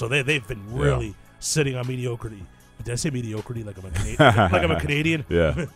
So they they've been really Yeah. sitting on mediocrity. Did I say mediocrity like I'm a Canadian? like I'm a Canadian? Yeah.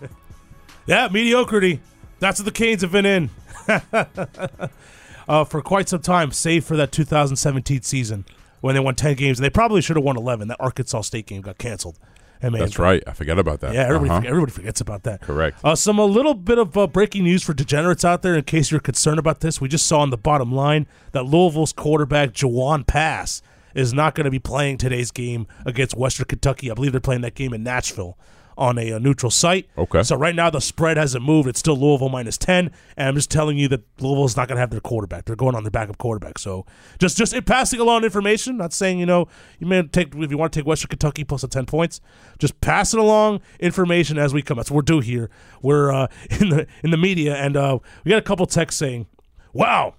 Yeah, mediocrity. That's what the Canes have been in uh, for quite some time, save for that 2017 season when they won 10 games. And they probably should have won 11. That Arkansas State game got canceled. That's right. I forgot about that. Yeah, everybody, Uh-huh. forget- everybody forgets about that. Correct. Uh, some a little bit of uh, breaking news for degenerates out there. In case you're concerned about this, we just saw on the bottom line that Louisville's quarterback Jawon Pass is not going to be playing today's game against Western Kentucky. I believe they're playing that game in Nashville on a, uh neutral site. Okay. So right now the spread hasn't moved. It's still Louisville minus ten, and I'm just telling you that Louisville's not going to have their quarterback. They're going on their backup quarterback. So just just in passing along information. Not saying you know you may take if you want to take Western Kentucky plus the ten points. Just passing along information as we come. That's what we're due here. We're uh, in the in the media, and uh, we got a couple texts saying, "Wow."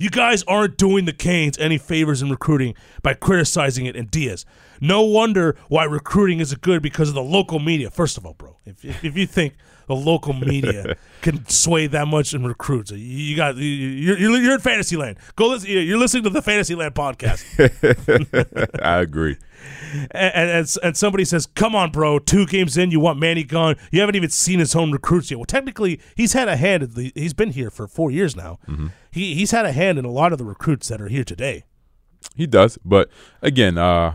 You guys aren't doing the Canes any favors in recruiting by criticizing it in Diaz. No wonder why recruiting isn't good because of the local media. First of all, bro, if, if, if you think the local media can sway that much in recruits, you- you got you- you're, you're, in Fantasyland. Go listen. You're listening to the Fantasyland podcast. I agree. and, and, and somebody says, "Come on, bro! Two games in, you want Manny gone? You haven't even seen his own recruits yet." Well, technically, he's had a hand. in the- He's been here for four years now. He he's had a hand in a lot of the recruits that are here today. He does, but again, uh,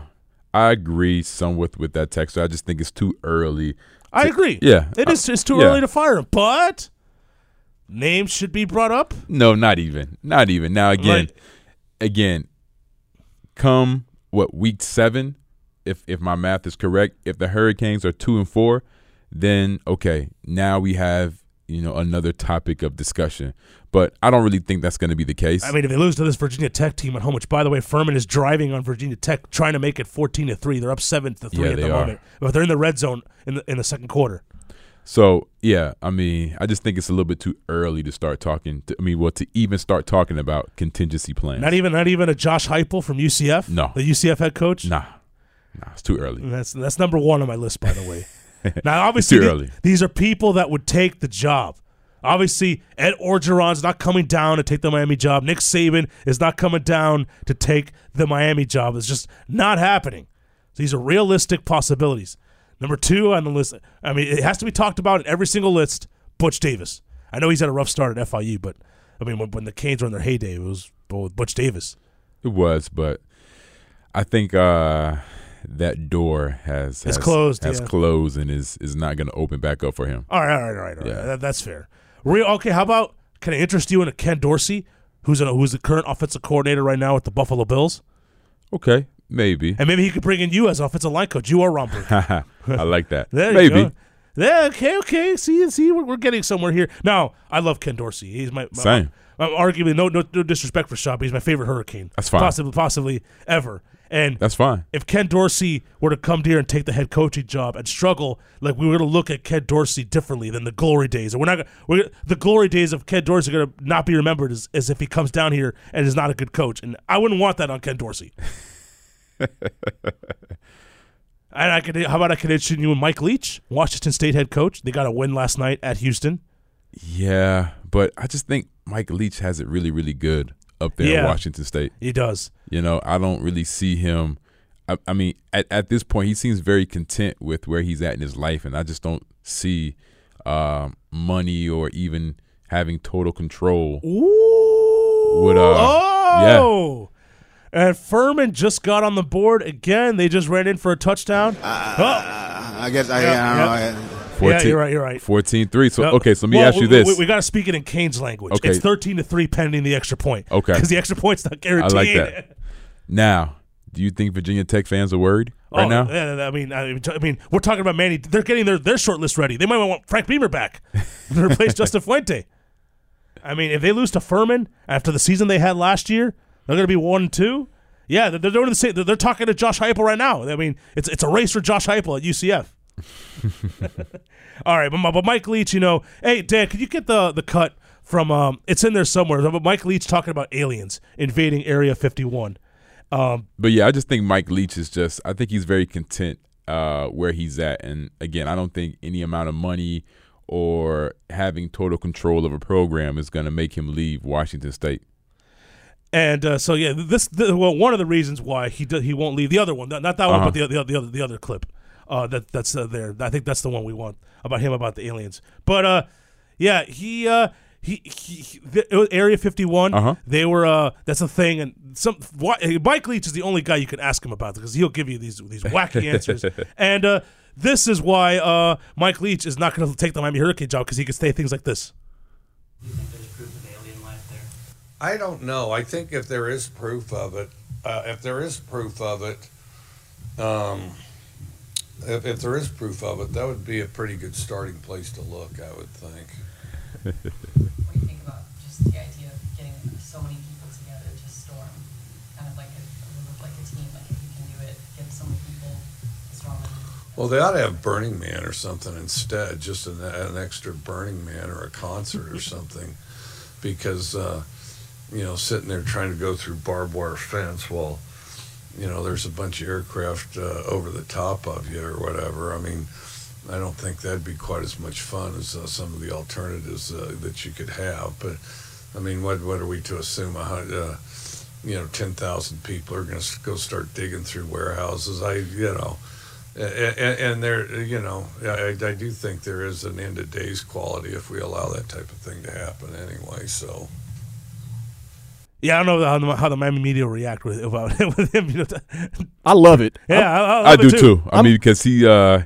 I agree some with with that text. So I just think it's too early. I agree. Yeah, it is. Uh, It's too yeah. early to fire him, but names should be brought up. No, not even. Not even. Now again, Right. again, come what week seven, if if my math is correct, if the Hurricanes are two and four, then okay, now we have you know another topic of discussion. But I don't really think that's going to be the case. I mean, if they lose to this Virginia Tech team at home, which by the way, Furman is driving on Virginia Tech, trying to make it fourteen to three. They're up seven to three Yeah, at the moment, but they're in the red zone in the in the second quarter. So yeah, I mean, I just think it's a little bit too early to start talking. To, I mean, well, to even start talking about contingency plans. Not even not even a Josh Heupel from UCF. No. the UCF head coach. Nah, nah, it's too early. That's that's number one on my list, by the way. now, obviously, these are people that would take the job. Obviously, Ed Orgeron's not coming down to take the Miami job. Nick Saban is not coming down to take the Miami job. It's just not happening. These are realistic possibilities. Number two on the list, I mean, it has to be talked about in every single list. Butch Davis. I know he's had a rough start at FIU, but I mean, when, when the Canes were in their heyday, it was with Butch Davis. It was, but I think uh, that door has It's has, closed, Has yeah. closed and is is not going to open back up for him. All right, all right, all right, all right. Yeah. That, that's fair. Real okay. How about can I interest you in a Ken Dorsey, who's a, who's the current offensive coordinator right now with the Buffalo Bills, Okay, maybe. and maybe he could bring in you as offensive line coach. You are Romper. I like that. There you go. Yeah, okay, okay. See, see, we're, we're getting somewhere here. Now, I love Ken Dorsey. He's my, my Same. I'm arguably no, no no disrespect for Shop. He's my favorite Hurricane. That's fine. Possibly, possibly ever. And That's fine. if Ken Dorsey were to come here and take the head coaching job and struggle, like we were going to look at Ken Dorsey differently than the glory days. And we're not we're the glory days of Ken Dorsey are going to not be remembered as, as if he comes down here and is not a good coach. And I wouldn't want that on Ken Dorsey. and I could, how about I could introduce you with Mike Leach, Washington State head coach. They got a win last night at Houston. Yeah, but I just think Mike Leach has it really, really good up there Yeah. in Washington State. He does. You know, I don't really see him. I, I mean, at, at this point, he seems very content with where he's at in his life, and I just don't see um, money or even having total control. Ooh. Would, uh, oh. Yeah. And Furman just got on the board again. They just ran in for a touchdown. oh. I guess I, Yeah, I don't yeah. know. 14, Yeah, you're right. You're right. 14-3. So okay, so let me Well, ask you we- this. We, got to speak it in Kane's language. Okay. It's thirteen to three pending the extra point. Okay. Because the extra point's not guaranteed. I like that. Now, do you think Virginia Tech fans are worried right oh, now? yeah, I mean, I mean, we're talking about Manny. They're getting their their short list ready. They might want Frank Beamer back to replace Justin Fuente. I mean, if they lose to Furman after the season they had last year, they're going to be one two. Yeah, they're, they're doing the same. They're, they're talking to Josh Heupel right now. I mean, it's it's a race for Josh Heupel at UCF. All right, but, but Mike Leach, you know, hey Dan, could you get the the cut from? Um, it's in there somewhere. But Mike Leach talking about aliens invading Area 51. Um, But yeah, I just think Mike Leach is just. I think he's very content uh, where he's at, and again, I don't think any amount of money or having total control of a program is going to make him leave Washington State. And uh, so yeah, this the, well one of the reasons why he do, he won't leave the other one, not not that one, Uh-huh. but the, the the other the other clip. Uh, that that's uh, there. I think that's the one we want about him about the aliens. But uh, yeah, he uh. He, he, he the, it was Area 51. Uh-huh. They were uh that's a thing and some why, Mike Leach is the only guy you can ask him about because he'll give you these these wacky answers. And uh this is why uh Mike Leach is not going to take the Miami Hurricane job because he can say things like this. Do you think there's proof of alien life there? I don't know. I think if there is proof of it, uh, if there is proof of it, um, if, if there is proof of it, that would be a pretty good starting place to look. I would think. What do you think about just the idea of getting so many people together to storm, kind of like a, like a team, like if you can do it, get so many people to storm it. Well, they ought to have Burning Man or something instead, just an, an extra Burning Man or a concert or something, because uh, you know, sitting there trying to go through barbed wire fence while you know there's a bunch of aircraft uh, over the top of you or whatever. I mean, I don't think that'd be quite as much fun as uh, some of the alternatives uh, that you could have. But I mean, what what are we to assume? Uh, you know, ten thousand people are going to go start digging through warehouses. I, you know, and, and there, you know, I, I do think there is an end of days quality if we allow that type of thing to happen anyway. So. Yeah, I don't know how the, how the Miami media will react with about with him. You know, I love it. yeah, I, I, I love do it too. I I'm- mean, because he uh,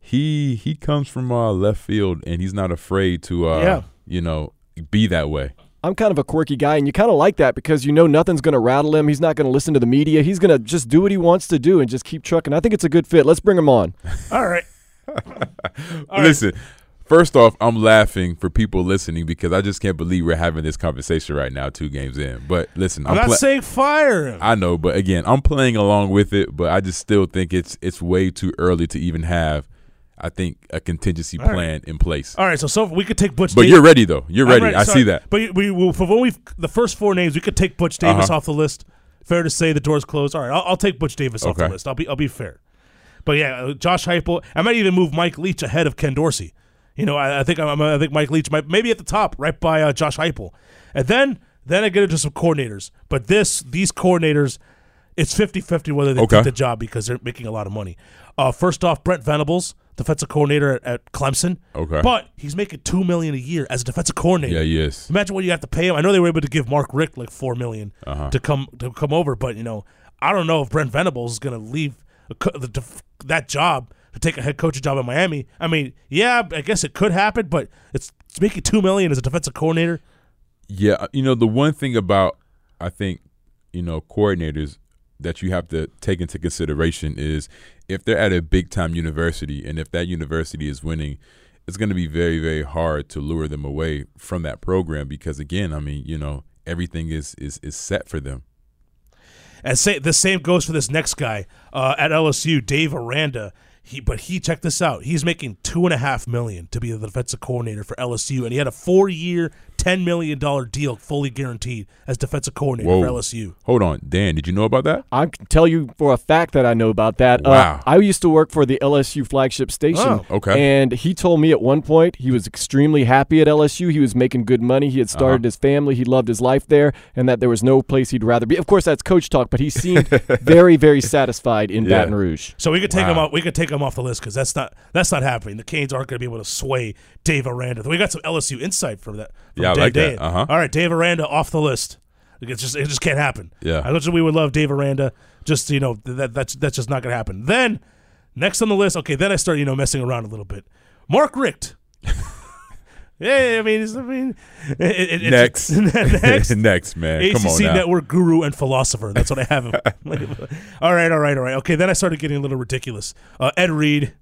he he comes from uh, left field, and he's not afraid to uh, Yeah. you know, be that way. I'm kind of a quirky guy, and you kind of like that because you know nothing's going to rattle him. He's not going to listen to the media. He's going to just do what he wants to do and just keep trucking. I think it's a good fit. Let's bring him on. All right. right. Listen, first off, I'm laughing for people listening because I just can't believe we're having this conversation right now, two games in. But listen, I'm I'm, not pla- saying fire him. I know, but again, I'm playing along with it, but I just still think it's it's way too early to even have, I think, a contingency All right. plan in place. All right, so so we could take Butch. Davis But Davis. you're ready though. You're I'm ready. I sorry. see that. But we, we for when we the first four names, we could take Butch Davis Uh-huh. off the list. Fair to say the door's closed. All right, I'll, I'll take Butch Davis off the list. I'll be I'll be fair. But yeah, uh, Josh Heupel. I might even move Mike Leach ahead of Ken Dorsey. You know, I, I think I'm, I think Mike Leach might maybe at the top, right by uh, Josh Heupel, and then then I get into some coordinators. But this these coordinators, it's 50-50 whether they Okay. take the job because they're making a lot of money. Uh, first off, Brent Venables, defensive coordinator at, at Clemson. Okay. but he's making two million a year as a defensive coordinator. Yeah, yes. Imagine what you have to pay him. I know they were able to give Mark Richt like four million Uh-huh. to come to come over, but you know, I don't know if Brent Venables is going to leave the, that job take a head coaching job in Miami. I mean, yeah, I guess it could happen, but it's, it's making two million as a defensive coordinator. Yeah, you know the one thing about I think you know coordinators that you have to take into consideration is if they're at a big time university and if that university is winning, it's going to be very very hard to lure them away from that program because again, I mean, you know, everything is is is set for them. And say the same goes for this next guy uh, at LSU, Dave Aranda. He, but he check this out. He's making two and a half million to be the defensive coordinator for LSU, and he had a four-year, ten million dollar deal, fully guaranteed as defensive coordinator Whoa. for LSU. Hold on, Dan, did you know about that? I can tell you for a fact that I know about that. Uh, Wow. I used to work for the LSU flagship station. Oh, okay. And he told me at one point he was extremely happy at LSU. He was making good money. He had Uh-huh. started his family. He loved his life there, and that there was no place he'd rather be. Of course, that's coach talk, but he seemed very, very satisfied in Yeah. Baton Rouge. So we could take him off. We could take him off the list because that's not that's not happening. The Canes aren't going to be able to sway Dave Aranda. We got some LSU insight from that. From Yeah, I Dan like that. Uh-huh. All right, Dave Aranda off the list. It's just it just can't happen. Yeah. I know we would love Dave Aranda. Just you know that that's that's just not going to happen. Then next on the list, okay. Then I start you know messing around a little bit. Mark Richt. yeah, I mean, it's, I mean, it, it, it's- Next, next. next, man, ACC come on now. Network guru and philosopher. That's what I have him. all right, all right, all right. Okay, then I started getting a little ridiculous. Uh, Ed Reed,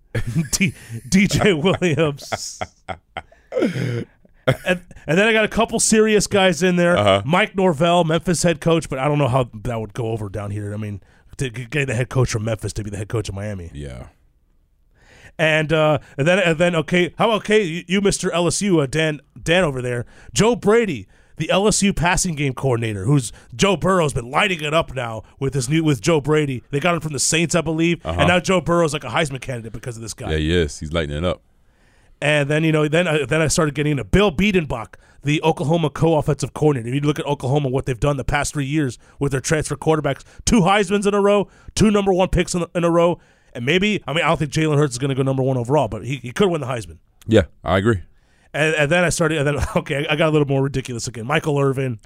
D- DJ Williams. And, and then I got a couple serious guys in there. Uh-huh. Mike Norvell, Memphis head coach, but I don't know how that would go over down here. I mean, to get the head coach from Memphis to be the head coach of Miami. Yeah, And uh, and then and then okay, how about okay, you, you Mr. LSU, uh, Dan Dan over there, Joe Brady, the LSU passing game coordinator, who's Joe Burrow's been lighting it up now with this new with Joe Brady. They got him from the Saints, I believe, and now Joe Burrow's like a Heisman candidate because of this guy. yeah, yes, he's lighting it up. And then you know, then I, then I started getting into Bill Bedenbaugh, the Oklahoma co-offensive coordinator. If you look at Oklahoma, what they've done the past three years with their transfer quarterbacks, two Heisman's in a row, two number one picks in, in a row, and maybe I mean I don't think Jalen Hurts is going to go number one overall, but he, he could win the Heisman. Yeah, I agree. And, and then I started, and then okay, I got a little more ridiculous again. Michael Irvin,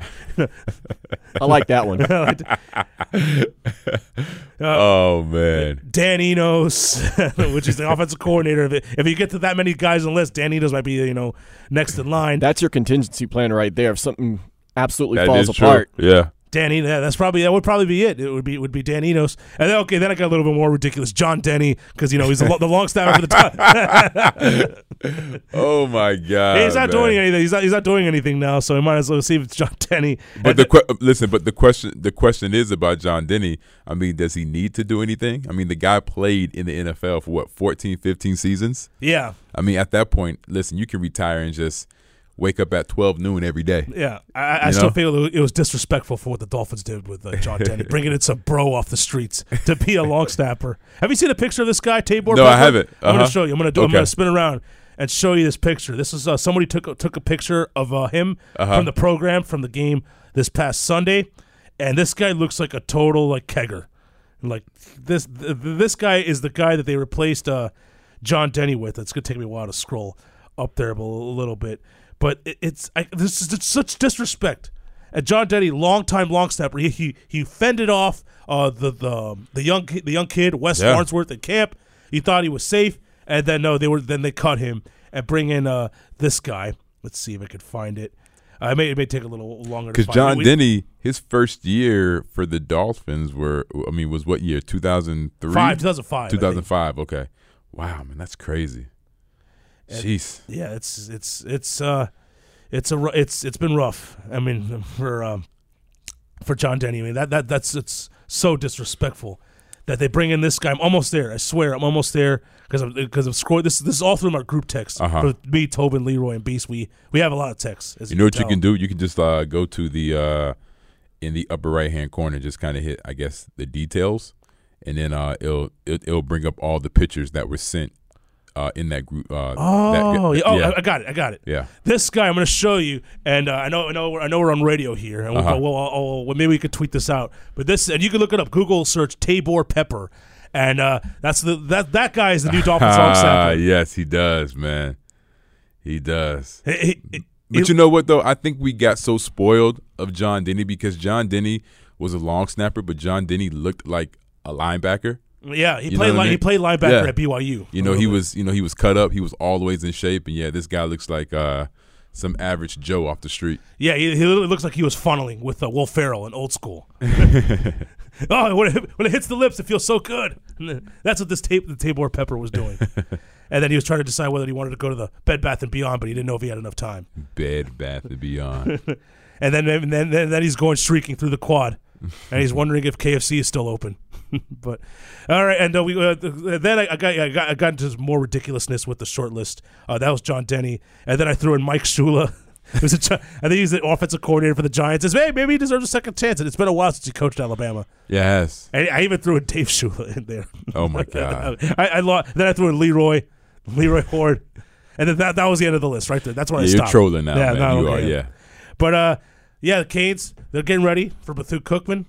I like that one. Uh, oh man. Dan Enos, which is the offensive coordinator. If, it, if you get to that many guys on the list, Dan Enos might be you know next in line. That's your contingency plan right there. If something absolutely That falls is true. apart, Yeah. Dan Enos, yeah, that's probably that would probably be it. It would be would be Dan Enos, and then okay, then I got a little bit more ridiculous. John Denney, because you know he's the, the long snapper for the time. Oh my god. he's not man. doing anything. He's not he's not doing anything now, so we might as well see if it's John Denney. But the que- listen, but the question the question is about John Denney. I mean, does he need to do anything? I mean, the guy played in the NFL for what 14, 15 seasons. yeah, I mean, at that point, listen, you can retire and just wake up at twelve noon every day. yeah, I, I still feel it was disrespectful for what the Dolphins did with uh, John Denney, bringing in some bro off the streets to be a long snapper. Have you seen a picture of this guy, Taybor? No, I haven't. I'm going Uh-huh. to show you. I'm going to do. I'm Okay. going to spin around and show you this picture. This is uh, somebody took a, took a picture of uh, him Uh-huh. from the program from the game this past Sunday, and this guy looks like a total like kegger. Like this, th- this guy is the guy that they replaced uh, John Denney with. It's going to take me a while to scroll up there a little bit, but it, it's I, this is such disrespect. And John Denney, longtime long snapper, he he, he fended off uh, the the the young the young kid Wes Yeah. Farnsworth at camp. He thought he was safe, and then no, they were then they cut him and bring in uh, this guy. Let's see if I could find it. Uh, it may it may take a little longer Because John. We- Denney, his first year for the Dolphins were, I mean, was what year? Two thousand three. five 2005. I Two think. thousand five. Okay. Wow, man, that's crazy. Jeez. yeah, it's it's it's uh it's a it's it's been rough. I mean for um for John Denney. I mean that that that's it's so disrespectful that they bring in this guy. I'm almost there. I swear, I'm almost there because I'm because I'm scrolling. This this is all through my group text. Uh-huh. For me, Tobin, Leroy, and Beast. We we have a lot of texts. As You know what you can do? You can just uh, go to the uh, in the upper right hand corner, just kind of hit, I guess, the details, and then uh, it'll it'll bring up all the pictures that were sent uh, in that group. Uh, Oh, that, yeah. oh, yeah, I, I got it. I got it. yeah. This guy, I'm going to show you, and uh, I know, I know, we're, I know we're on radio here, and we'll, Uh-huh. we'll, oh, well, maybe we could tweet this out. But this, and you can look it up. Google search Taybor Pepper, and uh, that's the that that guy is the new Dolphins long Ah, yes, he does, man. He does. He- he- he- But you know what though? I think we got so spoiled of John Denney because John Denney was a long snapper, but John Denney looked like a linebacker. Yeah, he You played what I li- he played linebacker Yeah. at BYU. You know, he was you know he was cut up. He was always in shape, and yeah, this guy looks like uh, some average Joe off the street. Yeah, he, he looks like he was funneling with uh, Will Ferrell in Old School. oh, when it, when it hits the lips, it feels so good. That's what this tape, the Taybor Pepper was doing. and then he was trying to decide whether he wanted to go to the Bed Bath and Beyond, but he didn't know if he had enough time. Bed Bath and Beyond. And then and then then, then he's going streaking through the quad, and he's wondering if KFC is still open. but all right, and uh, we uh, then I, I got I got I got into more ridiculousness with the short list. Uh, that was John Denney, and then I threw in Mike Shula. Was a, I think he's the offensive coordinator for the Giants. Says, hey, maybe he deserves a second chance. And it's been a while since he coached Alabama. yes. And I even threw in Dave Shula in there. Oh my God. I, I lo- then I threw in Leroy, Leroy Hoard, and then that that was the end of the list right there. That's where I Yeah, you're stopped. trolling now, man. no, you okay, are. Yeah. But uh, yeah, the Canes they're getting ready for Bethune Cookman.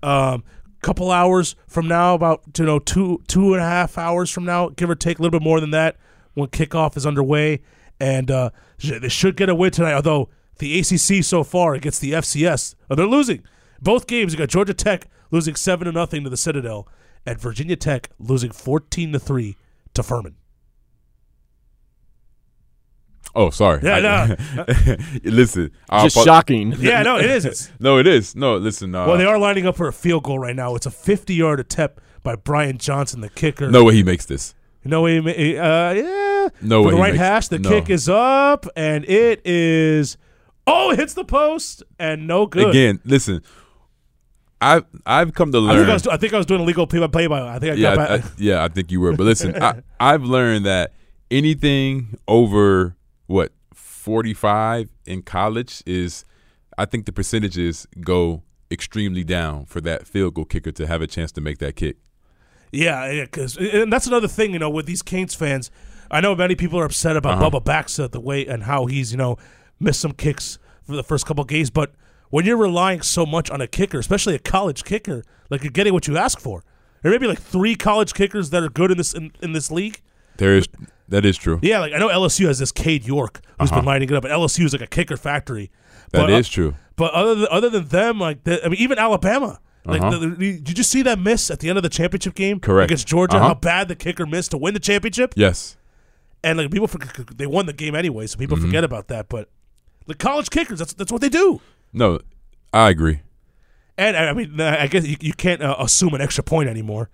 Um, couple hours from now, about you know two two and a half hours from now, give or take a little bit more than that, when kickoff is underway, and uh, they should get a win tonight. Although the ACC so far against the FCS, uh, they're losing both games. You got Georgia Tech losing seven to nothing to the Citadel, and Virginia Tech losing fourteen to three to Furman. Oh, sorry. Yeah, I- listen. Just apo- shocking. Yeah, no, it is. No, it is. No, listen. Uh, well, they are lining up for a field goal right now. It's a fifty-yard attempt by Brian Johnson, the kicker. No way he makes this. No way. ma- Uh, yeah. No For way the he right makes- hash. The no. kick is up, and it is. Oh, it hits the post, and no good. Again, listen. I've I've come to I learn. think I, was, I think I was doing a legal play by play. By I think I yeah, got I, back. yeah, I think you were. But listen, I, I've learned that anything over what forty five in college is, I think the percentages go extremely down for that field goal kicker to have a chance to make that kick. Yeah, because and that's another thing, you know, with these Canes fans. I know many people are upset about Uh-huh. Bubba Baxa the way and how he's you know missed some kicks for the first couple of games, but when you're relying so much on a kicker, especially a college kicker, like you're getting what you ask for. There may be like three college kickers that are good in this in, in this league. There is that is true. Yeah, like I know LSU has this Cade York who's been lighting it up, and LSU is like a kicker factory. Uh-huh. That but, is uh, true. But other than, other than them, like the, I mean, even Alabama. Like, Uh-huh. the, the- did you see that miss at the end of the championship game Correct. against Georgia? Uh-huh. How bad the kicker missed to win the championship, Yes. and like people, forget, they won the game anyway, so Mm-hmm. people forget about that. But the college kickers, that's that's what they do. No, I agree. And I I mean, uh, I guess you, you can't uh, assume an extra point anymore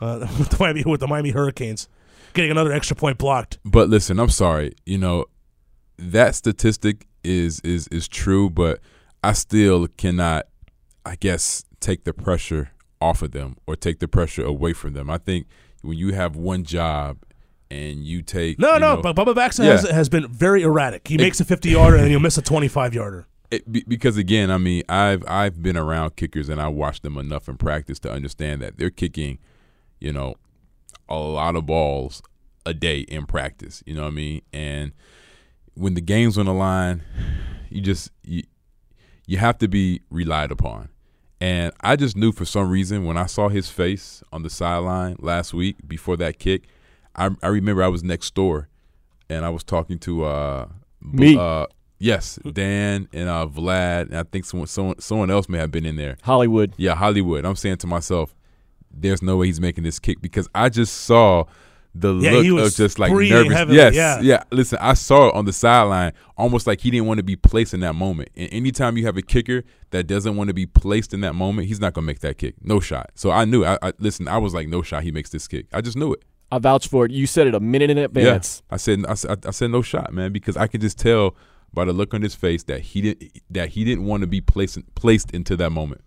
uh, with, the Miami, with the Miami Hurricanes getting another extra point blocked. But listen, I'm sorry. You know, that statistic is is is true, but I still cannot I guess take the pressure off of them or take the pressure away from them. I think when you have one job and you take No, you no, know, but Bubba Baxa Yeah. has, has been very erratic. He makes a 50 yarder and he'll miss a 25 yarder. it, because again, I mean, I've I've been around kickers and I watched them enough in practice to understand that they're kicking, you know, a lot of balls a day in practice. You know what I mean? And when the game's on the line, you just you you have to be relied upon. And I just knew for some reason when I saw his face on the sideline last week before that kick, I I remember I was next door and I was talking to uh Me. uh yes, Dan and uh Vlad and I think someone someone someone else may have been in there. Hollywood. Yeah, Hollywood. I'm saying to myself, there's no way he's making this kick because I just saw the Yeah, look he was of just like breathing nervous. heavily, yes, yeah. yeah. Listen, I saw it on the sideline, almost like he didn't want to be placed in that moment. And anytime you have a kicker that doesn't want to be placed in that moment, he's not gonna make that kick. No shot. So I knew. I, I listen. I was like, no shot. He makes this kick. I just knew it. I vouch for it. You said it a minute in advance. Yeah, I said, I said, I said no shot, man, because I could just tell by the look on his face that he didn't that he didn't want to be placed placed into that moment.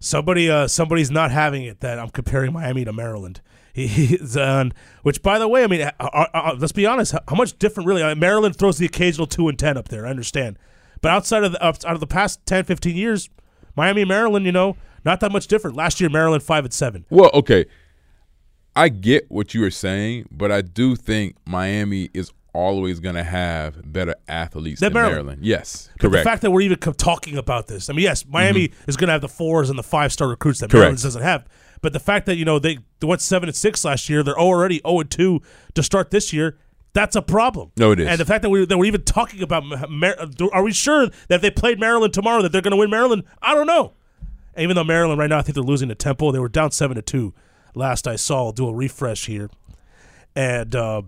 Somebody, uh, somebody's not having it. That I'm comparing Miami to Maryland. He's on, which, by the way, I mean, uh, uh, uh, let's be honest. How, much different, really? Uh, Maryland throws the occasional two and ten up there. I understand, but outside of the, out of the past 10, 15 years, Miami and Maryland, you know, not that much different. Last year, Maryland five and seven. Well, okay. I get what you are saying, but I do think Miami is always going to have better athletes Than Maryland. Maryland. Yes, But the correct. Mm-hmm. fact that we're even talking about this, I mean, yes, Miami is going to have the fours and the five star recruits that Correct. Maryland doesn't have. But the fact that you know they, went seven and six last year, they're already zero and two to start this year. That's a problem. No, it is. And the fact that we that we're even talking about, Mar- are we sure that if they played Maryland tomorrow that they're going to win Maryland? I don't know. Even though Maryland right now, I think they're losing to Temple. They were down seven to two last I saw. I'll do a refresh here, and uh,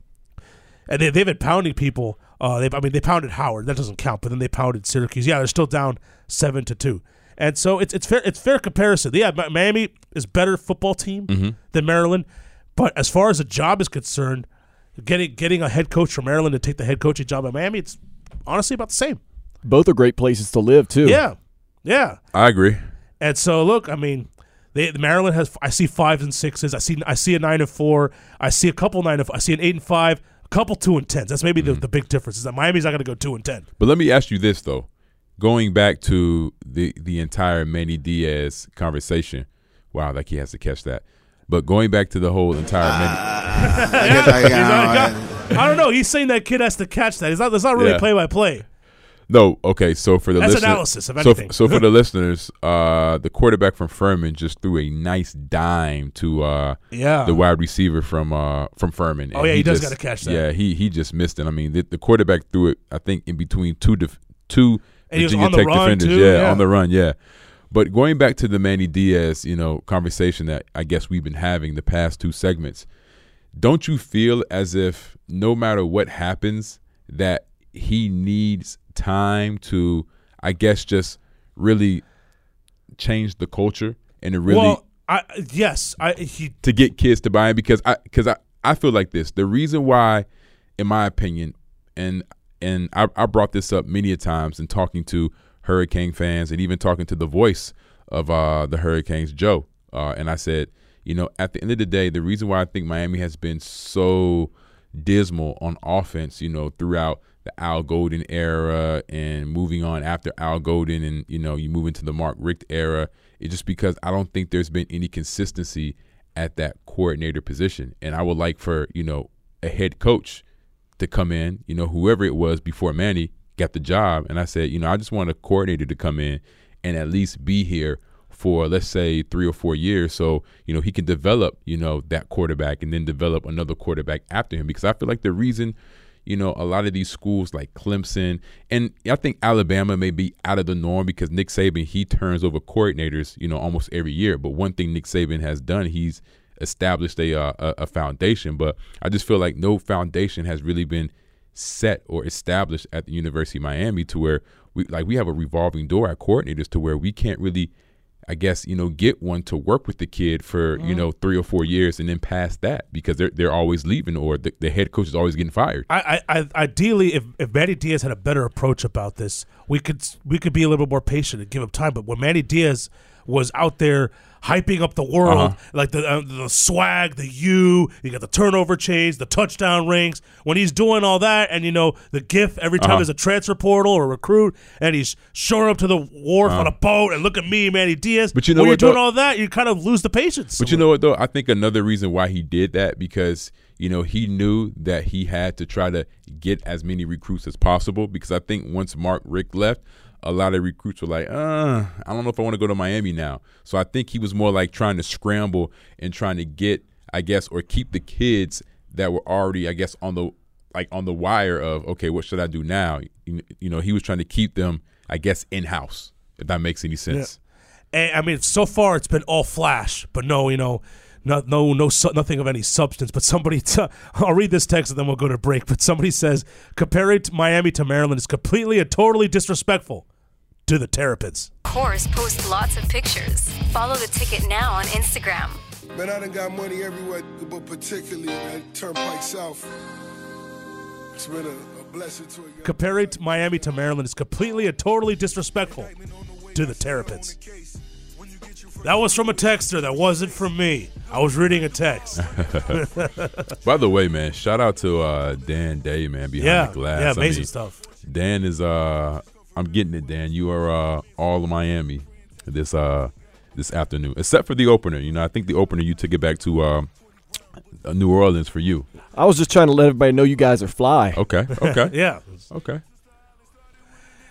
and they, they've been pounding people. Uh, they, I mean, they pounded Howard. That doesn't count. But then they pounded Syracuse. Yeah, they're still down seven to two. And so it's it's fair it's fair comparison. Yeah, Miami is better football team Mm-hmm. than Maryland, but as far as a job is concerned, getting getting a head coach from Maryland to take the head coaching job at Miami, it's honestly about the same. Both are great places to live too. Yeah, yeah. I agree. And so look, I mean, they Maryland has. I see fives and sixes. I see I see a nine and four. I see a couple nine and. I see an eight and five. A couple two and tens. That's maybe the, mm-hmm. the big difference. Is that Miami's not going to go two and ten. But let me ask you this though, going back to the the entire Manny Diaz conversation. Wow, like he has to catch that. But going back to the whole entire Manny, I guess I, He's you know, not- I don't know. He's saying that kid has to catch that. It's not. It's not really Yeah. play by play. No, okay. So for the That's listener- analysis, so, anything. so for the listeners, uh, the quarterback from Furman just threw a nice dime to uh, Yeah. the wide receiver from uh, from Furman. Oh, yeah, he does just- gotta catch that. Yeah, he he just missed it. I mean, the, the quarterback threw it. I think in between two def- two And he Virginia Tech defenders. too, yeah, yeah. on the run. Yeah. But going back to the Manny Diaz, you know, conversation that I guess we've been having the past two segments, don't you feel as if no matter what happens, that he needs time to, I guess, just really change the culture and to really well, I yes, I he to get kids to buy in because I because I, I feel like this. The reason why, in my opinion, and and I, I brought this up many a times in talking to Hurricane fans and even talking to the voice of uh, the Hurricanes, Joe. Uh, and I said, you know, at the end of the day, the reason why I think Miami has been so dismal on offense, you know, throughout the Al Golden era and moving on after Al Golden and, you know, you move into the Mark Richt era, it's just because I don't think there's been any consistency at that coordinator position. And I would like for, you know, a head coach to come in, you know, whoever it was before Manny got the job. And I said, you know, I just want a coordinator to come in and at least be here for let's say three or four years so you know he can develop you know that quarterback and then develop another quarterback after him because i feel like the reason you know a lot of these schools like clemson and i think alabama may be out of the norm because nick saban he turns over coordinators you know almost every year. But one thing nick saban has done he's established a, uh, a, foundation. But i just feel like no foundation has really been set or established at the university of miami to where we like we have a revolving door at coordinators to where we can't really I guess you know get one to work with the kid for you mm-hmm. know three or four years and then past that because they're they're always leaving or the, the head coach is always getting fired. I, I, I ideally, if if Manny Diaz had a better approach about this, we could we could be a little bit more patient and give him time. But when Manny Diaz was out there hyping up the world, Uh-huh. like the uh, the swag, the U, you got the turnover chains, the touchdown rings. When he's doing all that, and you know the GIF every time Uh-huh. there's a transfer portal or a recruit, and he's showing up to the wharf on a boat, and look at me, Manny Diaz. Uh-huh. But you know when what, you're doing though? all that, you kind of lose the patience. But you know what though? I think another reason why he did that because you know he knew that he had to try to get as many recruits as possible because I think once Mark Richt left, a lot of recruits were like, uh, I don't know if I want to go to Miami now. So I think he was more like trying to scramble and trying to get, I guess, or keep the kids that were already, I guess, on the like on the wire of okay, what should I do now? You, know, he was trying to keep them, I guess, in house. If that makes any sense. And, I mean, so far it's been all flash, but no, you know, no, no, no, su- nothing of any substance. But somebody, i I'll read this text and then we'll go to break. But somebody says comparing to Miami to Maryland is completely and totally disrespectful to the Terrapins. course, post lots of pictures. Follow the ticket now on Instagram. Man, I done got money everywhere, but particularly at Turnpike South. It's been a, a blessing to a young Comparing to Miami to Maryland is completely and totally disrespectful to the Terrapins. That was from a texter. That wasn't from me. I was reading a text. By the way, man, shout out to uh, Dan Day, man, behind yeah, the glass. yeah, I amazing mean, stuff. Dan is uh I'm getting it, Dan. You are uh all of Miami this uh this afternoon. Except for the opener. You know, I think the opener you took it back to uh, uh, New Orleans for you. I was just trying to let everybody know you guys are fly. Okay. Okay. Yeah, Okay.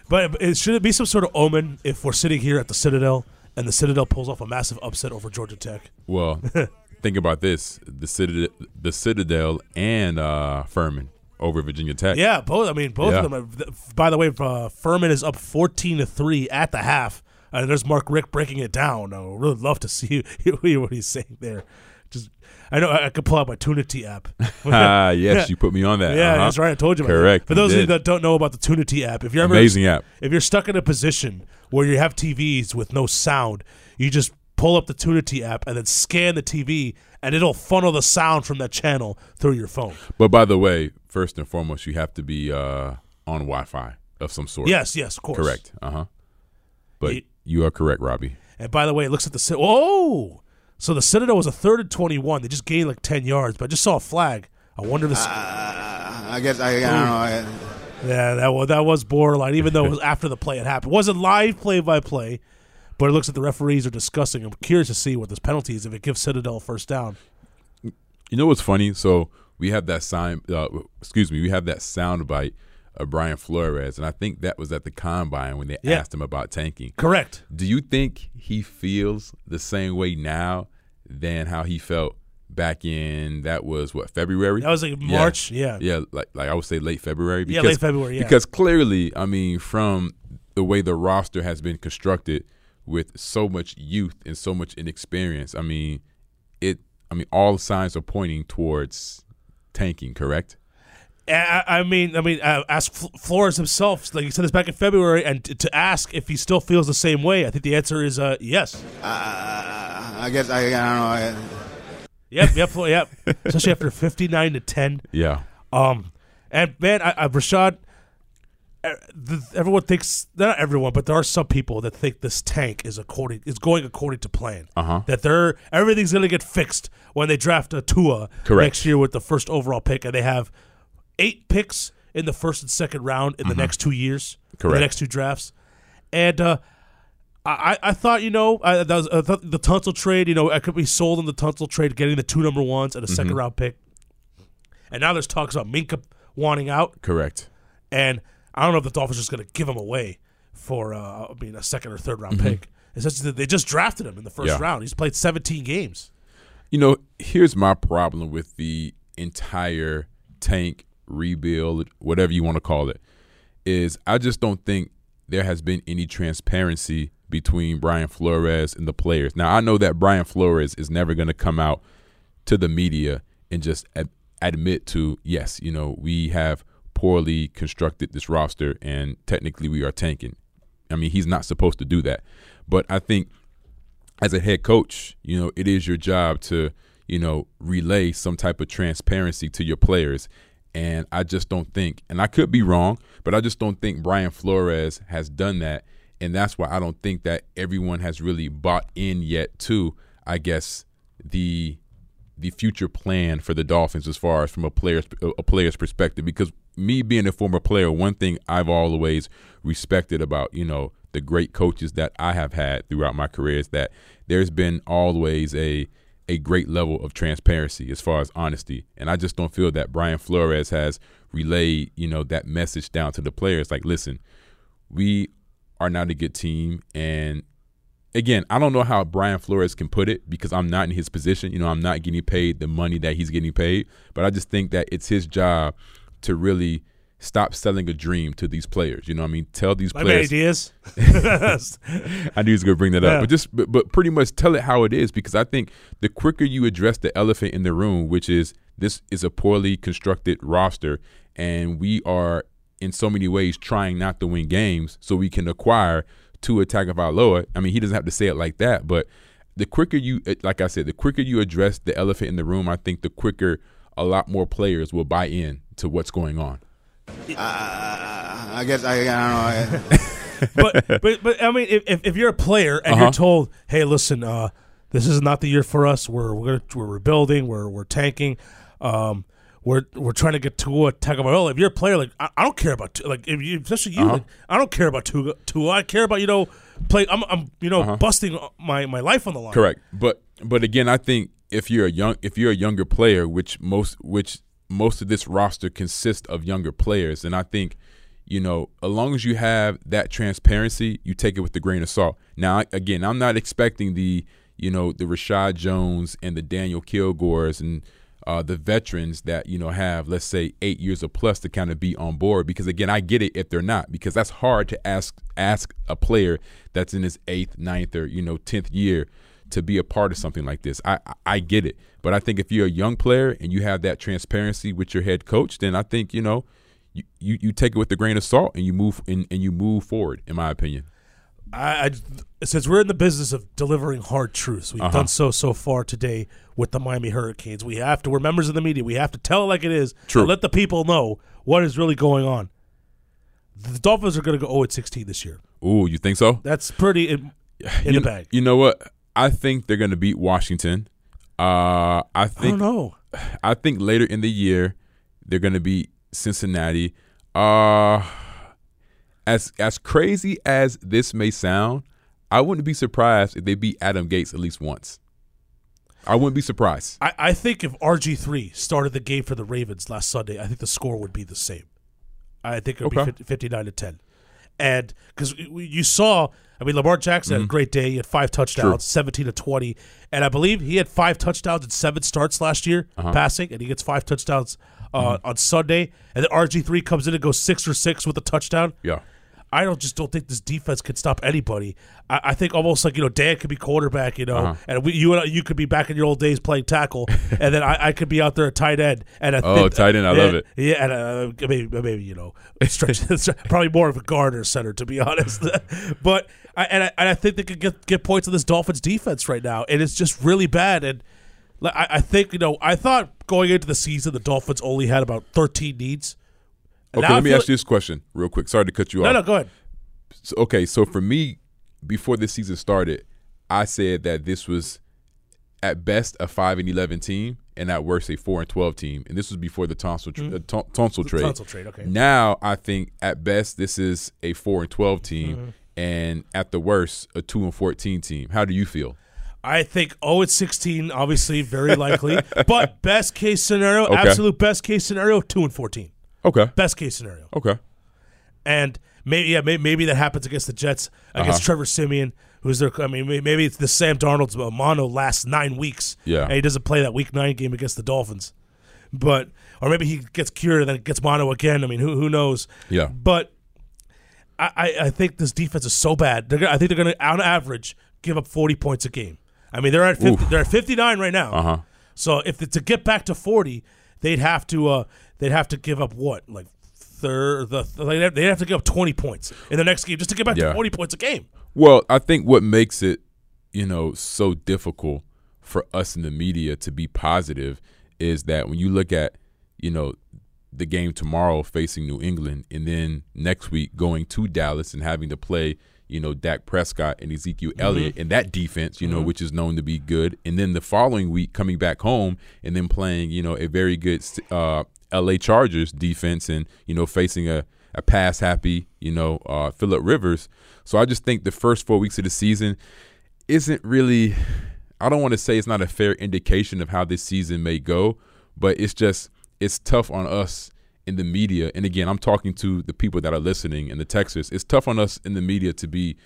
But it, should it be some sort of omen if we're sitting here at the Citadel and the Citadel pulls off a massive upset over Georgia Tech? Well, think about this. The Citadel the Citadel and uh Furman over Virginia Tech. Yeah, both. I mean, both Yeah. of them. Are, by the way, uh, Furman is up fourteen to three at the half. Uh, there's Mark Richt breaking it down. I would really love to see hear what he's saying there. Just, I know I, could pull out my Tunity app. Ah, yes, you put me on that. Yeah, Uh-huh. that's right. I told you. About it. Correct. For those of you that don't know about the Tunity app, if you're ever Amazing app. if you're stuck in a position where you have TVs with no sound, you just pull up the Tunity app and then scan the TV, and it'll funnel the sound from that channel through your phone. But by the way, first and foremost, you have to be uh on Wi-Fi of some sort. Yes, yes, of course. Correct. Uh huh. But Ye- you are correct, Robbie. And by the way, it looks at the oh, so the Citadel was a third and twenty-one. They just gained like ten yards, but I just saw a flag. I wonder if this. Uh, I guess I, I don't know. I, yeah, that was that was borderline. Even though it was after the play had happened, it wasn't live play-by-play. But it looks like the referees are discussing. I'm curious to see what this penalty is if it gives Citadel a first down. You know what's funny? So we have that sign. Uh, excuse me. We have that sound bite of Brian Flores, and I think that was at the combine when they Yeah. asked him about tanking. Correct. Do you think he feels the same way now than how he felt back in that was what February? That was like March. Yeah. yeah, like like I would say late February. Yeah, late February, yeah. Because clearly, I mean, from the way the roster has been constructed with so much youth and so much inexperience, I mean, it. I mean, all signs are pointing towards tanking. Correct? I, I mean, I mean, uh, ask Flores himself. Like he said this back in February, and t- to ask if he still feels the same way. I think the answer is uh, yes. uh, I guess I, I don't know. I, Yep, yep, yep. Especially after fifty-nine to ten. Yeah. Um, and man, I, I Rashad. everyone thinks not everyone, but there are some people that think this tank is according is going according to plan. Uh-huh. That they're everything's going to get fixed when they draft a Tua Correct. next year with the first overall pick, and they have eight picks in the first and second round in the next two years, in the Mm-hmm. Next two drafts, and uh, I, I thought you know I, was, I thought the Tunsil trade you know I could be sold in the Tunsil trade getting the two number ones and a second Mm-hmm. round pick. and now there's talks about Minkah wanting out, Correct. and I don't know if the Dolphins are just going to give him away for uh, I mean a second or third round pick. It's just that they just drafted him in the first Mm-hmm. Yeah. round. He's played 17 games. You know, here's my problem with the entire tank rebuild, whatever you want to call it, is I just don't think there has been any transparency between Brian Flores and the players. Now I know that Brian Flores is never going to come out to the media and just ad- admit to yes, you know, we have poorly constructed this roster and technically we are tanking. I mean, he's not supposed to do that. But I think as a head coach, you know, it is your job to, you know, relay some type of transparency to your players. And I just don't think, and I could be wrong, but I just don't think Brian Flores has done that. And that's why I don't think that everyone has really bought in yet to, I guess, the the future plan for the Dolphins as far as from a player's a player's perspective. Because me being a former player, one thing I've always respected about you know the great coaches that I have had throughout my career is that there's been always a a great level of transparency as far as honesty, and I just don't feel that Brian Flores has relayed you know that message down to the players. Like, listen, we are not a good team, and again, I don't know how Brian Flores can put it because I'm not in his position. You know, I'm not getting paid the money that he's getting paid. But I just think that it's his job to really stop selling a dream to these players. You know, what I mean, tell these My players. ideas. I knew he was going to bring that Yeah. up, but just but, but pretty much tell it how it is because I think the quicker you address the elephant in the room, which is this is a poorly constructed roster, and we are in so many ways trying not to win games so we can acquire Tua Tagovailoa. I mean, he doesn't have to say it like that, but the quicker you, eh, like I said, the quicker you address the elephant in the room, I think the quicker a lot more players will buy in to what's going on. I guess I, I don't know. but but but I mean, if if, if you're a player and Uh-huh. you're told, hey, listen, uh, this is not the year for us. We're we're gonna, we're rebuilding. We're we're tanking. Um, we're we're trying to get to Tua Tagovailoa. If you're a player, like I, I don't care about Tua- like if you, especially you, Uh-huh. like, I don't care about Tua. Tua. I care about you know play. I'm I'm you know busting my my life on the line. Uh-huh. Correct. But but again, I think if you're a young if you're a younger player, which most which most of this roster consists of younger players, and I think you know, as long as you have that transparency, you take it with a grain of salt. Now, again, I'm not expecting the you know the Reshad Jones and the Daniel Kilgores and uh, the veterans that you know have let's say eight years or plus to kind of be on board because again I get it if they're not because that's hard to ask ask a player that's in his eighth, ninth, or you know tenth year to be a part of something like this. I, I get it, but I think if you're a young player and you have that transparency with your head coach, then I think you know you, you, you take it with a grain of salt and you move and, and you move forward. In my opinion, I, I since we're in the business of delivering hard truths, we've Uh-huh. done so so far today with the Miami Hurricanes. We have to. We're members of the media. We have to tell it like it is. True. Let the people know what is really going on. The Dolphins are going to go 0 16 this year. ooh, you think so? That's pretty in, in you, the bag. You know what? I think they're going to beat Washington. Uh, I I think don't know. I think later in the year they're going to beat Cincinnati. Uh as as crazy as this may sound, I wouldn't be surprised if they beat Adam Gase at least once. I wouldn't be surprised. I, I think if RG three started the game for the Ravens last Sunday, I think the score would be the same. I think it would Okay. be 50, 59 to ten, and because you saw, I mean, Lamar Jackson had a great day. He had five touchdowns, Mm-hmm. True. seventeen to twenty, and I believe he had five touchdowns in seven starts last year Uh-huh. passing, and he gets five touchdowns uh, Mm-hmm. on Sunday, and then RG three comes in and goes six or six with a touchdown. Yeah. I don't just don't think this defense can stop anybody. I, I think almost like you know Dan could be quarterback, you know, Uh-huh. and we, you and you could be back in your old days playing tackle, and then I, I could be out there at tight end. And I Oh, tight end, I yeah, love it. Yeah, and uh, maybe maybe you know, stretch, probably more of a guard or center to be honest. but I and I, and I think they could get get points on this Dolphins defense right now, and it's just really bad. And like, I, I think you know, I thought going into the season the Dolphins only had about thirteen needs. Okay, let me ask you this question real quick. Sorry to cut you like- off. No, no, go ahead. So, okay, so for me, before this season started, I said that this was at best a five and eleven team, and at worst a four and twelve team. And this was before the Tunsil tr- uh, ton- Tunsil trade. Mm-hmm. Tunsil trade, okay. Now I think at best this is a four and twelve team, Mm-hmm. and at the worst a two and fourteen team. How do you feel? I think 0 at 16, obviously very likely. but best case scenario, Okay. absolute best case scenario, 2 and 14. Okay. Best case scenario. Okay. And maybe yeah, maybe, maybe that happens against the Jets against Uh-huh. Trevor Siemian, who's their. I mean, maybe it's the Sam Darnold's uh, mono last nine weeks. Yeah. and he doesn't play that Week Nine game against the Dolphins, but or maybe he gets cured and then gets mono again. I mean, who who knows? Yeah. But I, I, think this defense is so bad. They're I think they're going to, on average, give up forty points a game. I mean, they're at 50, Oof. they're at fifty nine right now. Uh huh. So if to get back to forty, they'd have to uh, they'd have to give up what like third the they'd have, they'd have to give up twenty points in the next game just to get back Yeah. to forty points a game. Well, I think what makes it, you know, so difficult for us in the media to be positive is that when you look at, you know, the game tomorrow facing New England and then next week going to Dallas and having to play, you know, Dak Prescott and Ezekiel Elliott and that defense, you know, which is known to be good. And then the following week coming back home and then playing, you know, a very good uh, LA Chargers defense and, you know, facing a, a pass happy, you know, uh, Philip Rivers. So I just think the first four weeks of the season isn't really I don't want to say it's not a fair indication of how this season may go, but it's just it's tough on us in the media. And again, I'm talking to the people that are listening in the Texas. It's tough on us in the media to be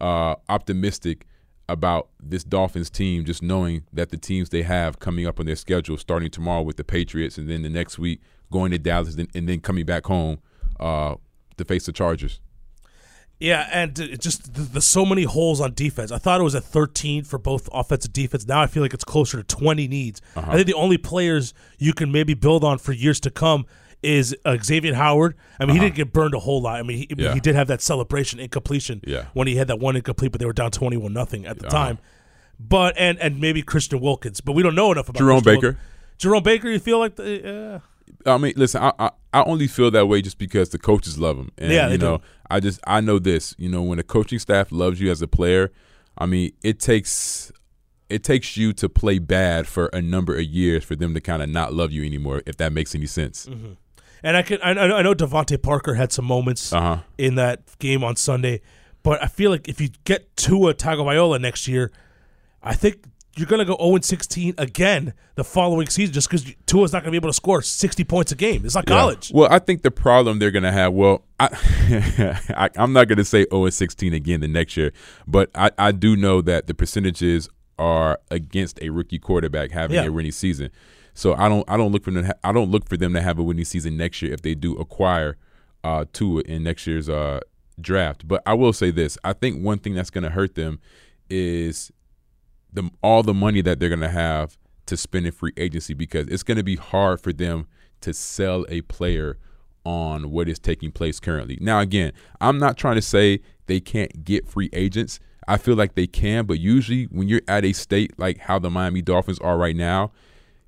uh, optimistic about this Dolphins team, just knowing that the teams they have coming up on their schedule, starting tomorrow with the Patriots, and then the next week going to Dallas, and, then coming back home uh, to face the Chargers. Yeah, and just th- there's so many holes on defense. I thought it was at 13 for both offensive defense. Now I feel like it's closer to 20 needs. Uh-huh. I think the only players you can maybe build on for years to come is uh, Xavier Howard. I mean, he didn't get burned a whole lot. I mean, he, Uh-huh. Yeah. he did have that celebration incompletion Yeah. when he had that one incomplete, but they were down 21 nothing at the Uh-huh. time. But and and maybe Christian Wilkins, but we don't know enough about Jerome Christian Baker. Wilkins. Jerome Baker, you feel like the, uh, I mean, listen, I, I I only feel that way just because the coaches love him, and Yeah, they you know, do. I just I know this. You know, when a coaching staff loves you as a player, I mean, it takes it takes you to play bad for a number of years for them to kind of not love you anymore. If that makes any sense. And I can I, I know DeVante Parker had some moments Uh huh. in that game on Sunday, but I feel like if you get Tua Tagovailoa next year, I think you're going to go 0 16 again the following season just because Tua's not going to be able to score 60 points a game. It's not Yeah. college. Well, I think the problem they're going to have. Well, I, I I'm not going to say 0 and 16 again the next year, but I, I do know that the percentages are against a rookie quarterback having Yeah. a winning season. So I don't I don't look for them. I don't look for them to have a winning season next year if they do acquire uh, Tua in next year's uh, draft. But I will say this: I think one thing that's going to hurt them is the all the money that they're going to have to spend in free agency because it's going to be hard for them to sell a player on what is taking place currently. Now again, I'm not trying to say they can't get free agents. I feel like they can, but usually when you're at a state like how the Miami Dolphins are right now,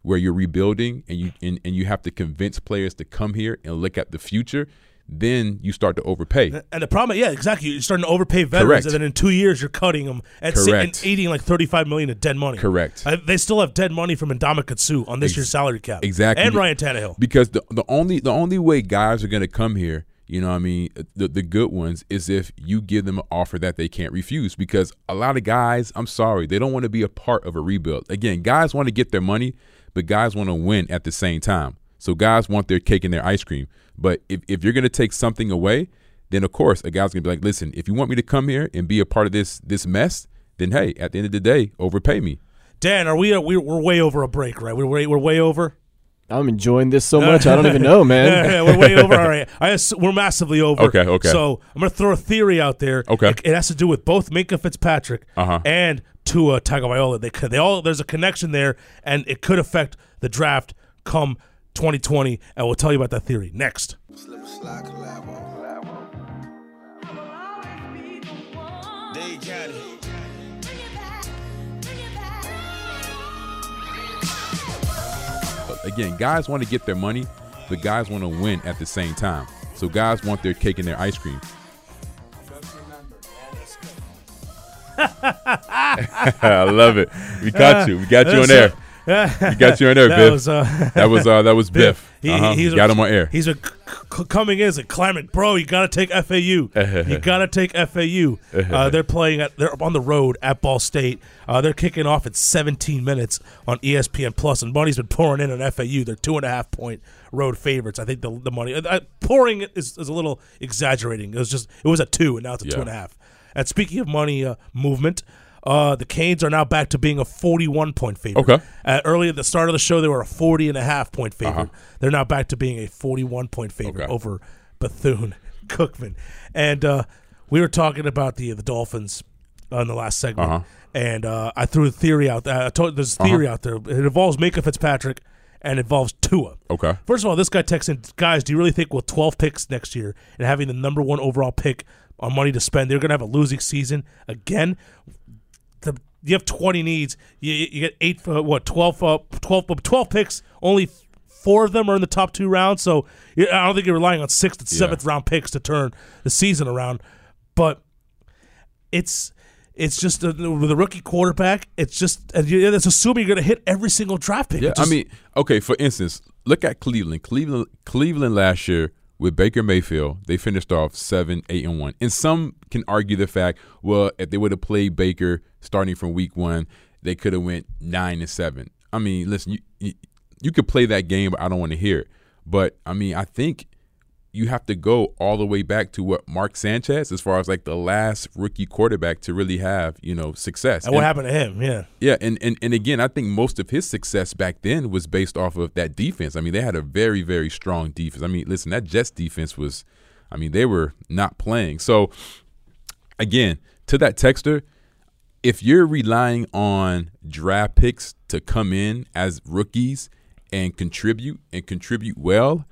where you're rebuilding and you and, and you have to convince players to come here and look at the future, then you start to overpay. And the problem, yeah, exactly. You're starting to overpay veterans, Correct. and then in two years you're cutting them and, sa- and eating like 35 million of dead money. Correct. Uh, they still have dead money from Ndamukong Suh on this Ex- year's salary cap. Exactly. And Ryan Tannehill. Because the the only the only way guys are going to come here, you know, what I mean, the the good ones is if you give them an offer that they can't refuse. Because a lot of guys, I'm sorry, they don't want to be a part of a rebuild. Again, guys want to get their money, but guys want to win at the same time. So guys want their cake and their ice cream. But if if you're going to take something away, then of course a guy's going to be like, listen, if you want me to come here and be a part of this this mess, then hey, at the end of the day, overpay me. Dan, are we? Uh, we're, we're way over a break, right? We're way, we're way over. I'm enjoying this so much. I don't even know, man. yeah, we're way over. All right, I ass- we're massively over. Okay, okay. So I'm gonna throw a theory out there. Okay. it, it has to do with both Minkah Fitzpatrick Uh-huh. and Tua Tagovailoa. They could, they all there's a connection there, and it could affect the draft come 2020. And we'll tell you about that theory next. Again, guys want to get their money, but guys want to win at the same time. So guys want their cake and their ice cream. I love it. We got you. We got you on air. We got you on air, that Biff. Was, uh, That was uh, that was Biff. He, Uh-huh. he's got a, him on air. He's a c- coming in is like climbing, bro. You got to take FAU. you got to take FAU. Uh, they're playing at they're on the road at Ball State. Uh, they're kicking off at 17 minutes on ESPN Plus, and money's been pouring in on FAU. They're two and a half point road favorites. I think the the money uh, pouring is, is a little exaggerating. It was just it was a two, and now it's a two Yeah. and a half. And speaking of money uh, movement. Uh, the Canes are now back to being a 41 point favorite. Okay. Uh, early at the start of the show, they were a 40 and a half point favorite. Uh-huh. They're now back to being a 41 point favorite Okay. over Bethune Cookman. And uh, we were talking about the the Dolphins uh, in the last segment, Uh-huh. and uh, I threw a theory out there. I told, there's a theory out there. It involves Minkah Fitzpatrick and involves Tua. Okay. First of all, this guy texts in, guys, do you really think with 12 picks next year and having the number one overall pick on money to spend, they're going to have a losing season again? The, you have 20 needs. You, you get eight, uh, what, 12, uh, 12, uh, 12 picks. Only four of them are in the top two rounds. So I don't think you're relying on sixth and Yeah. seventh round picks to turn the season around. But it's. It's just with a rookie quarterback. It's just and you- it's assuming you're going to hit every single draft pick. Yeah, just- I mean, okay. For instance, look at Cleveland. Cleveland, Cleveland last year with Baker Mayfield, they finished off seven, eight, and one. And some can argue the fact, well, if they would have played Baker starting from week one, they could have went nine and seven. I mean, listen, you, you you could play that game, but I don't want to hear it. But I mean, I think you have to go all the way back to what Mark Sanchez, as far as like the last rookie quarterback to really have you know success. and what happened to him? Yeah. yeah, and, and and again, I think most of his success back then was based off of that defense. I mean, they had a very very strong defense. I mean, listen, that Jets defense was, I mean, they were not playing. So, again, to that texter, if you're relying on draft picks to come in as rookies and contribute and contribute well,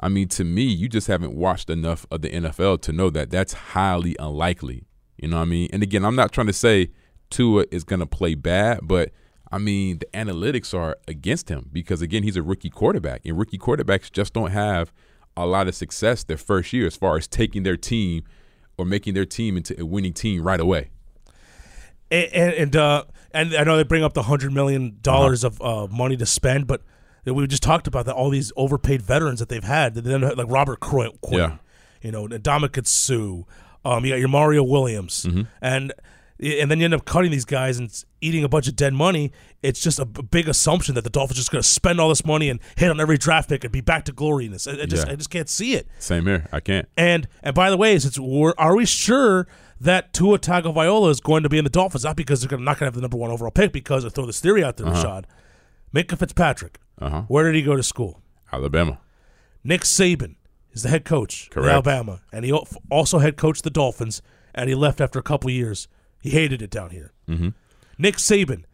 I mean, to me, you just haven't watched enough of the NFL to know that that's highly unlikely. You know what I mean? And again, I'm not trying to say Tua is going to play bad, but I mean, the analytics are against him because, again, he's a rookie quarterback, and rookie quarterbacks just don't have a lot of success their first year as far as taking their team or making their team into a winning team right away. and and, and, uh, and I know they bring up the hundred million dollars of uh, money to spend, but we just talked about that all these overpaid veterans that they've had, that then like Robert Croy- Quinn, Yeah. you know, Ndamukong Suh, um, you got your Mario Williams, Mm-hmm. and and then you end up cutting these guys and eating a bunch of dead money. It's just a big assumption that the Dolphins are just going to spend all this money and hit on every draft pick and be back to gloriness. I, I just Yeah. I just can't see it. Same here. I can't. And and by the way, since we're, are we sure that Tua Tagovailoa is going to be in the Dolphins? Not because they're not going to have the number one overall pick, because I throw this theory out there, Rashad. Minkah Fitzpatrick. Uh-huh. Where did he go to school? Alabama. Nick Saban is the head coach of Correct. Alabama, and he also head coached the Dolphins, and he left after a couple years. He hated it down here. Mm-hmm. Nick Saban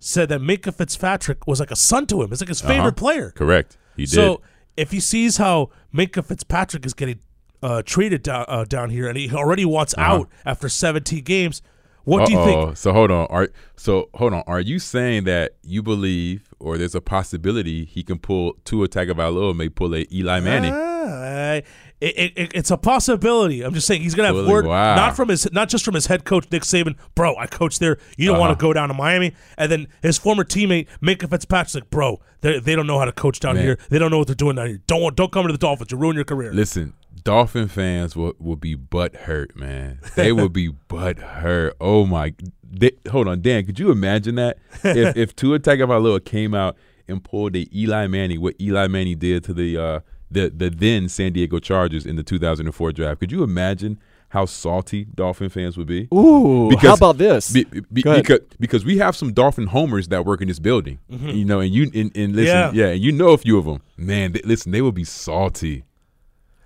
said that Minkah Fitzpatrick was like a son to him. It's like his favorite Uh-huh. player. Correct. He did. So if he sees how Minkah Fitzpatrick is getting uh, treated down, uh, down here, and he already wants Uh-huh. out after 17 games, what do you think? So hold on. Are so hold on. Are you saying that you believe, or there's a possibility he can pull Tua Tagovailoa may pull a Eli Manning? Ah, it, it, it- it's a possibility. I'm just saying he's gonna have word Wow. not from his not just from his head coach Nick Saban. Bro, I coached there. You don't want Uh-huh. to go down to Miami. And then his former teammate Minkah Fitzpatrick's like, bro, they, they don't know how to coach down Man. here. They don't know what they're doing down here. Don't don't come to the Dolphins. You ruin your career. Listen, Dolphin fans will will be butt hurt, man. They will be butt hurt. Oh my! They, hold on, Dan. Could you imagine that if if Tua Tagovailoa came out and pulled the Eli Manning, what Eli Manning did to the uh, the the then San Diego Chargers in the 2004 draft? Could you imagine how salty Dolphin fans would be? Ooh, how about this? Be, be- because because we have some Dolphin homers that work in this building, you know, and you and, and listen, Yeah. yeah. and you know a few of them, man. They, listen, they will be salty.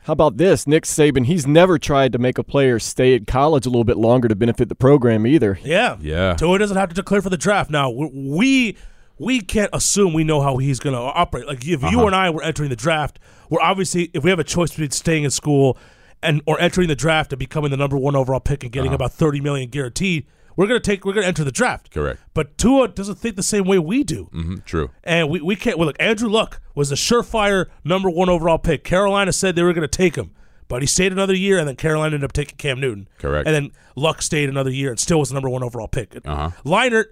How about this? Nick Saban, he's never tried to make a player stay at college a little bit longer to benefit the program either. Yeah, Yeah. Tua doesn't have to declare for the draft. Now we- we we can't assume we know how he's going to operate. Like if you Uh-huh. and I were entering the draft, we're obviously if we have a choice between staying in school and or entering the draft and becoming the number one overall pick and getting Uh-huh. about thirty million guaranteed, we're gonna take we're gonna enter the draft. Correct. But Tua doesn't think the same way we do. hmm true. And we, we can't. Well, look, Andrew Luck was a surefire number one overall pick. Carolina said they were going to take him, but he stayed another year, and then Carolina ended up taking Cam Newton. Correct. And then Luck stayed another year and still was the number one overall pick. Uh-huh. Leinart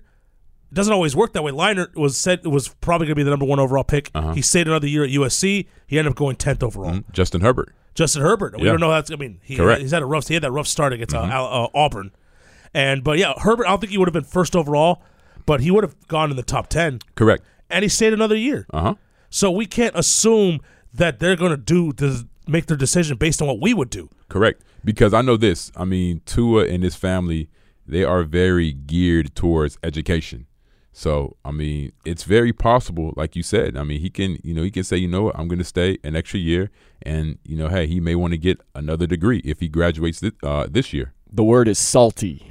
doesn't always work that way. Leinart was said was probably going to be the number one overall pick. Uh-huh. He stayed another year at USC. He ended up going tenth overall. Mhm. Justin Herbert. Justin Herbert. We Yeah. don't know how that's. I mean, he, Correct. he's had a rough. He had that rough start against uh, Mhm. Al- uh, Auburn, and but yeah, Herbert. I don't think he would have been first overall, but he would have gone in the top ten, Correct. and he stayed another year. Uh huh. So we can't assume that they're going to do to make their decision based on what we would do. Correct. Because I know this. I mean, Tua and his family, they are very geared towards education. So, I mean, it's very possible, like you said. I mean, he can, you know, he can say, you know what, I'm going to stay an extra year, and you know, hey, he may want to get another degree if he graduates this, uh, this year. The word is salty.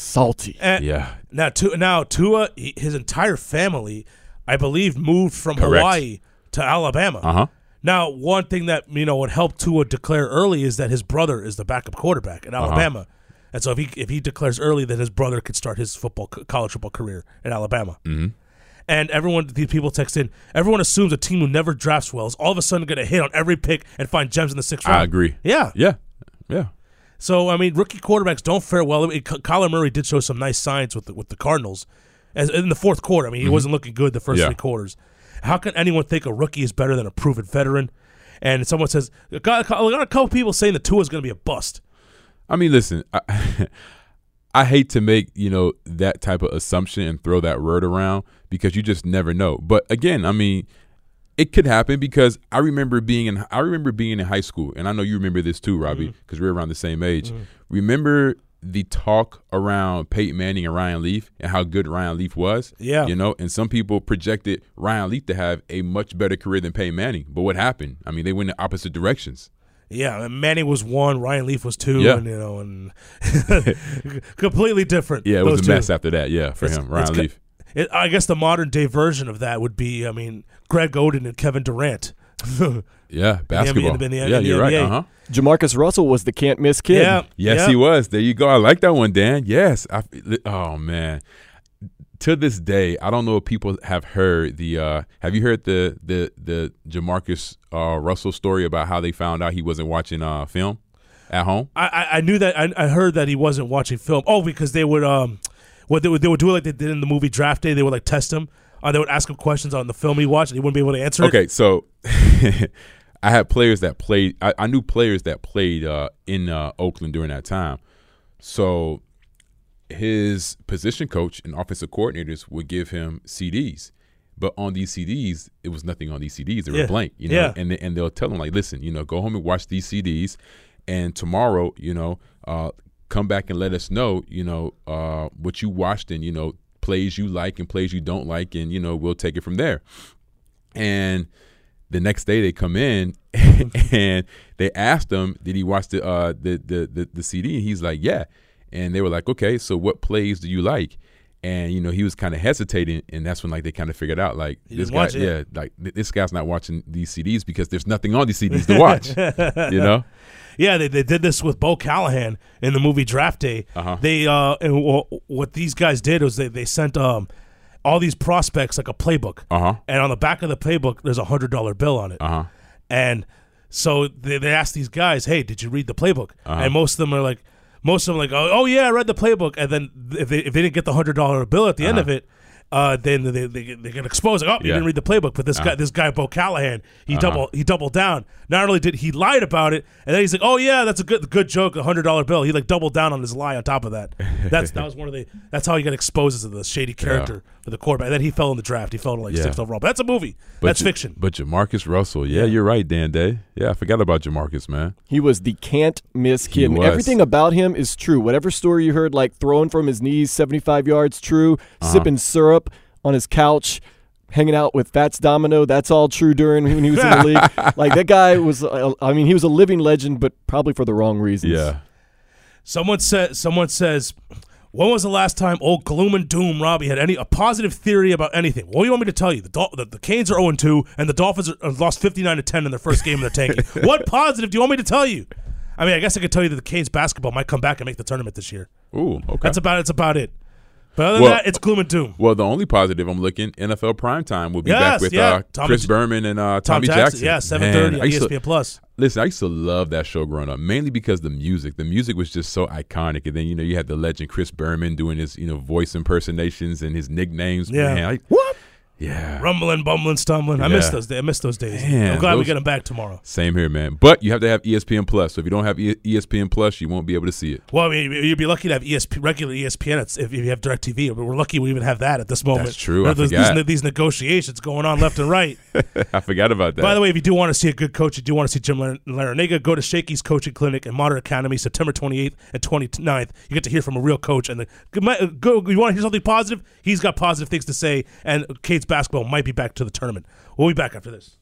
Salty. And Yeah. Now, Tua, now Tua, he- his entire family, I believe, moved from Correct. Hawaii to Alabama. Uh huh. Now, one thing that you know would help Tua declare early is that his brother is the backup quarterback Uh-huh. in Alabama, and so if he if he declares early, then his brother could start his football college football career in Alabama. Mm-hmm. And everyone, these people text in. Everyone assumes a team who never drafts well is all of a sudden going to hit on every pick and find gems in the sixth round. I agree. Yeah. Yeah. Yeah. So I mean, rookie quarterbacks don't fare well. I mean, Kyler Murray did show some nice signs with the, with the Cardinals, as in the fourth quarter. I mean, he wasn't looking good the first Mm-hmm. Yeah. three quarters. How can anyone think a rookie is better than a proven veteran? And someone says, got, got a couple people saying the Tua is going to be a bust. I mean, listen, I, I hate to make you know that type of assumption and throw that word around because you just never know. But again, I mean, it could happen because I remember being in I remember being in high school, and I know you remember this too, Robbie, Mm-hmm. because we're around the same age. Remember the talk around Peyton Manning and Ryan Leaf and how good Ryan Leaf was. Yeah. you know, and some people projected Ryan Leaf to have a much better career than Peyton Manning. But what happened? I mean, they went in opposite directions. Yeah, and Manning was one, Ryan Leaf was two, Yeah. and you know, and completely different. Yeah, it was a mess after that. Yeah, for It's- him, Ryan Leaf. It, I guess the modern day version of that would be, I mean, Greg Oden and Kevin Durant. Yeah, basketball. in the- in the- yeah, in the you're right. Uh huh. Jamarcus Russell was the can't miss kid. Yeah, Yes, yeah. he was. There you go. I like that one, Dan. Yes. I, oh man. To this day, I don't know if people have heard the. Uh, have you heard the the the Jamarcus uh, Russell story about how they found out he wasn't watching uh, film at home? I, I, I knew that. I, I heard that he wasn't watching film. Oh, because they would um, what they would they would do it like they did in the movie Draft Day. They would like test him. They would ask him questions on the film he watched, and he wouldn't be able to answer it. Okay, so I had players that played. I, I knew players that played uh, in uh, Oakland during that time. So his position coach and offensive coordinators would give him CDs, but on these CDs, it was nothing on these CDs. They were Yeah. blank, you know. Yeah. And they, and they'll tell him like, listen, you know, go home and watch these CDs, and tomorrow, you know, uh, come back and let us know, you know, uh, what you watched and you know plays you like and plays you don't like, and you know we'll take it from there. And the next day they come in and they asked him, "Did he watch the uh, the, the the the CD?" And he's like, "Yeah." And they were like, "Okay, so what plays do you like?" And you know he was kind of hesitating, and that's when like they kind of figured out like He this guy, yeah, like th- this guy's not watching these CDs because there's nothing on these CDs to watch. you know? Yeah, they, they did this with Bo Callahan in the movie Draft Day. Uh-huh. They uh, and wh- what these guys did was they they sent um all these prospects like a playbook, Uh huh. and on the back of the playbook there's a hundred dollar bill on it, Uh huh. and so they, they asked these guys, "Hey, did you read the playbook?" Uh-huh. And most of them are like, most of them are like, "Oh, oh yeah, I read the playbook," and then if they if they didn't get the hundred dollar bill at the end Uh-huh. of it. Uh, then they, they, they get exposed. Like, oh, you Yeah. didn't read the playbook. But this Uh-huh. guy, this guy, Bo Callahan, he Uh-huh. double he doubled down. Not only did he lied about it, and then he's like, "Oh yeah, that's a good good joke, a hundred dollar bill." He like doubled down on his lie on top of that. That's that was one of the that's how he got exposed as the shady character for the quarterback. And then he fell in the draft. He fell to like Yeah. sixth overall. But that's a movie. But that's Ja- fiction. But Jamarcus Russell, yeah, you're right, Dan Day. Yeah, I forgot about Jamarcus, man. He was the can't miss kid. Everything about him is true. Whatever story you heard, like throwing from his knees 75 yards, true. Uh-huh. Sipping syrup on his couch, hanging out with Fats Domino, that's all true during when he was in the league. Like that guy was, uh, I mean, he was a living legend, but probably for the wrong reasons. Yeah. Someone said. Someone says. When was the last time old gloom and doom Robbie had any a positive theory about anything? What do you want me to tell you? The Dol- the, the Canes are 0 2 and the Dolphins are, uh, lost 59 to 10 in their first game of their tanking. what positive do you want me to tell you? I mean, I guess I could tell you that the Canes basketball might come back and make the tournament this year. Ooh, okay. That's about that's about it. But other than Well- that, it's gloom and doom. Well, the only positive I'm looking NFL primetime will be Yes, back with yeah. uh, Chris Berman and uh, Tom Tommy Jackson, Jackson. yeah, 7:30 Man, I on ESPN Plus. Listen, I used to love that show growing up, mainly because the music. The music was just so iconic, and then you know you had the legend Chris Berman doing his you know voice impersonations and his nicknames. Yeah. Man? Yeah. Rumbling, bumbling, stumbling. I miss Yeah. those days. I miss those days. Man, I'm glad we those- get them back tomorrow. Same here, man. But you have to have ESPN Plus. So if you don't have E- ESPN Plus, you won't be able to see it. Well, I mean, you'd be lucky to have ESP, regular ESPN it's- if you have DirecTV. But we're lucky we even have that at this moment. That's true. There- I there's forgot. These, these negotiations going on left and right. I forgot about that. By the way, if you do want to see a good coach, you do want to see Jim Lar- Larrañaga, go to Shakey's Coaching Clinic in Modern Academy, September 28th and 29th. You get to hear from a real coach. And the, go, you want to hear something positive? He's got positive things to say. And Kate's basketball might be back to the tournament. We'll be back after this.